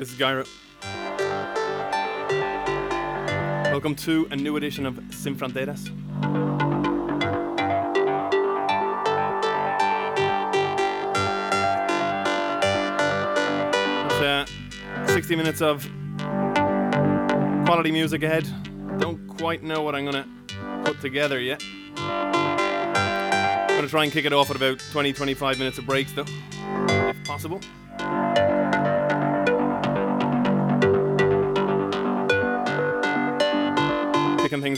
this is Guy Ro. Welcome to a new edition of Sin Fronteras. Uh, 60 minutes of quality music ahead. Don't quite know what I'm gonna put together yet. I'm gonna try and kick it off at about 20 25 minutes of breaks though, if possible.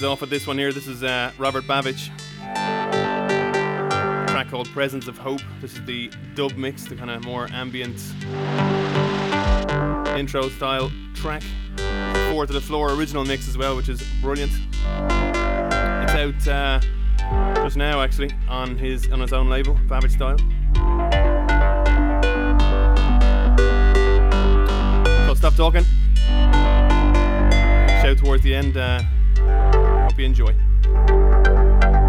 Things off with this one here. This is uh, Robert Babicz. A track called Presence of Hope. This is the dub mix, the kind of more ambient intro style track. Four to the floor original mix as well, which is brilliant. It's out uh, just now actually on his on his own label, Babicztyle. So stop talking. Shout towards the end. Uh, hope you enjoy.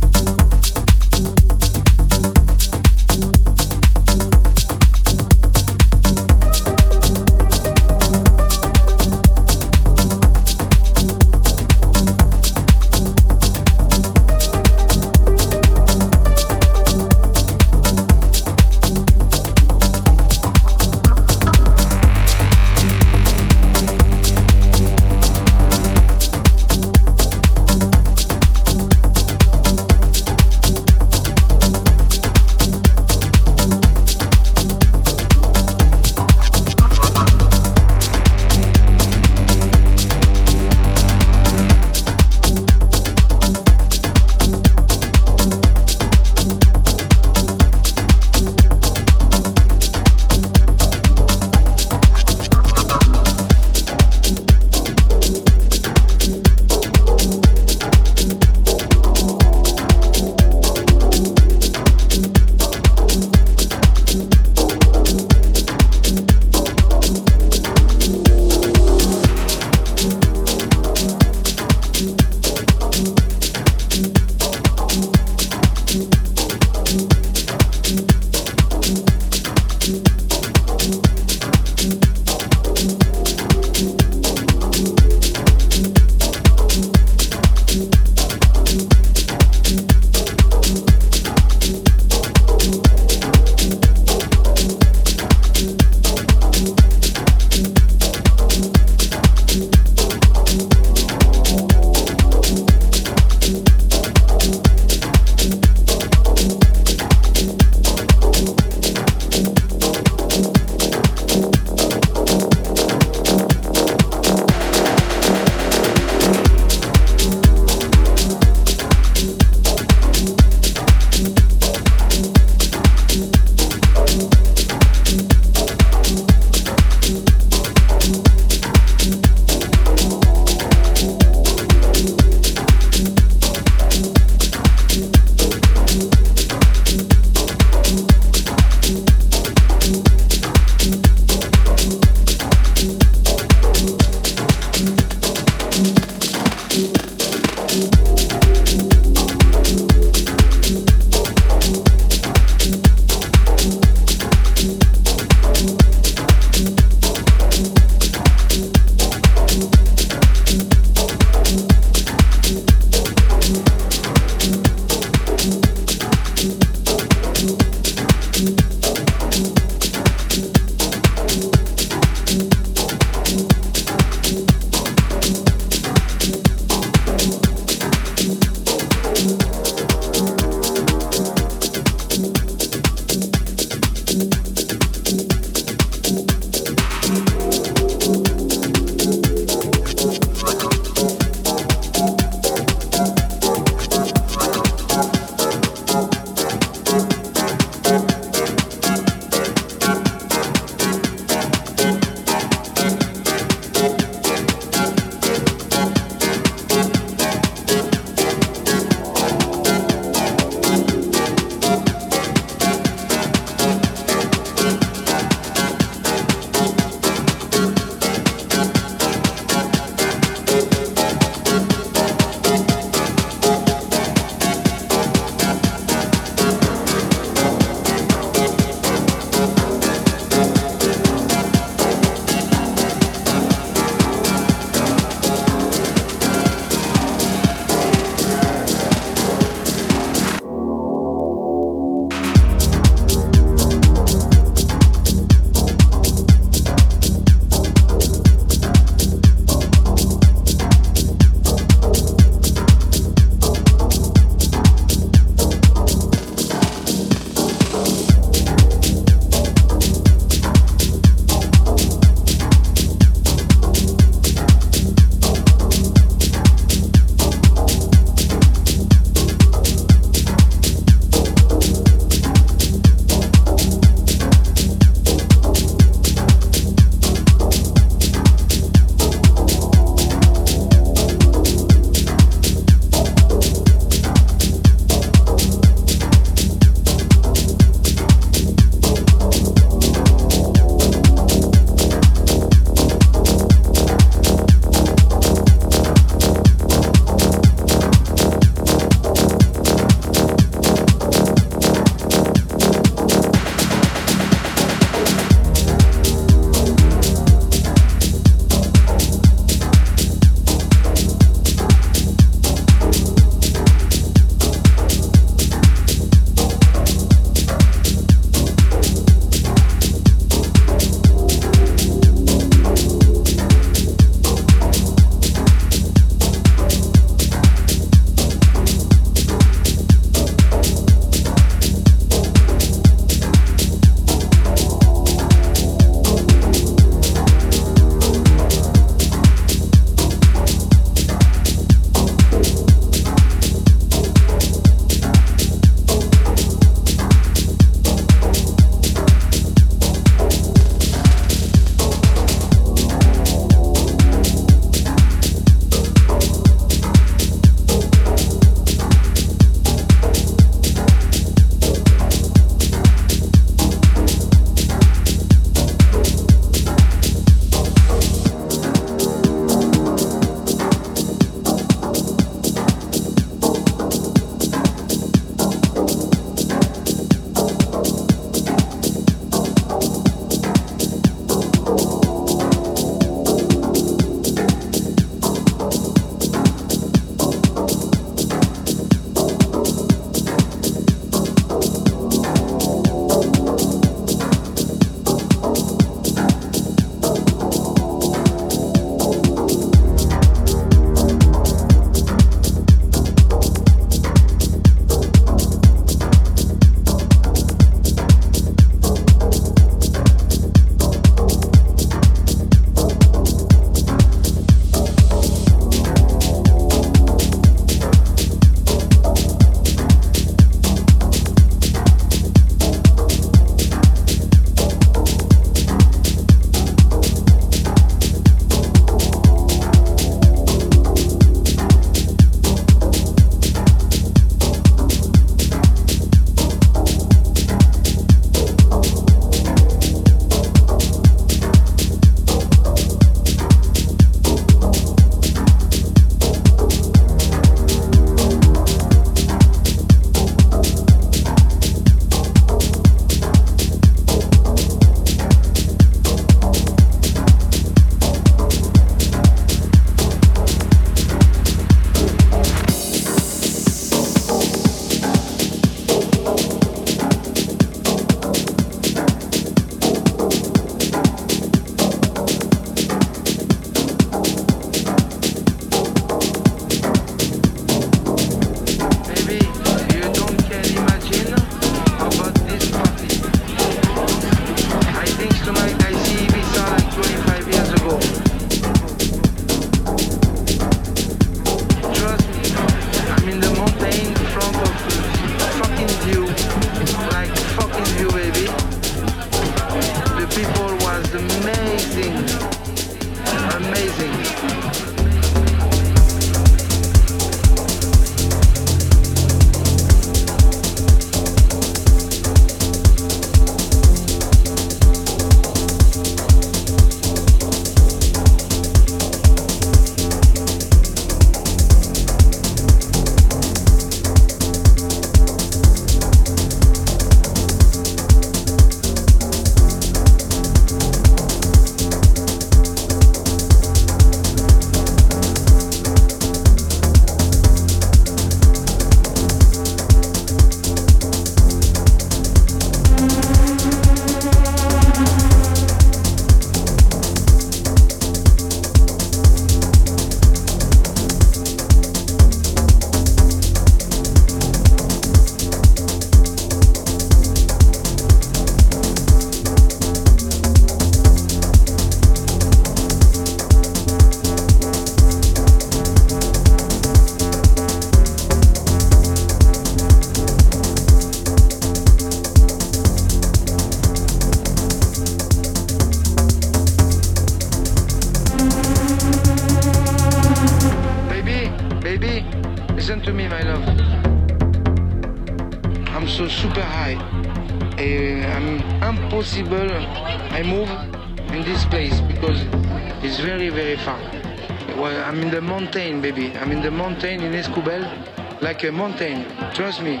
like a mountain. Trust me.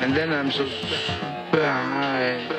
And then I'm so high.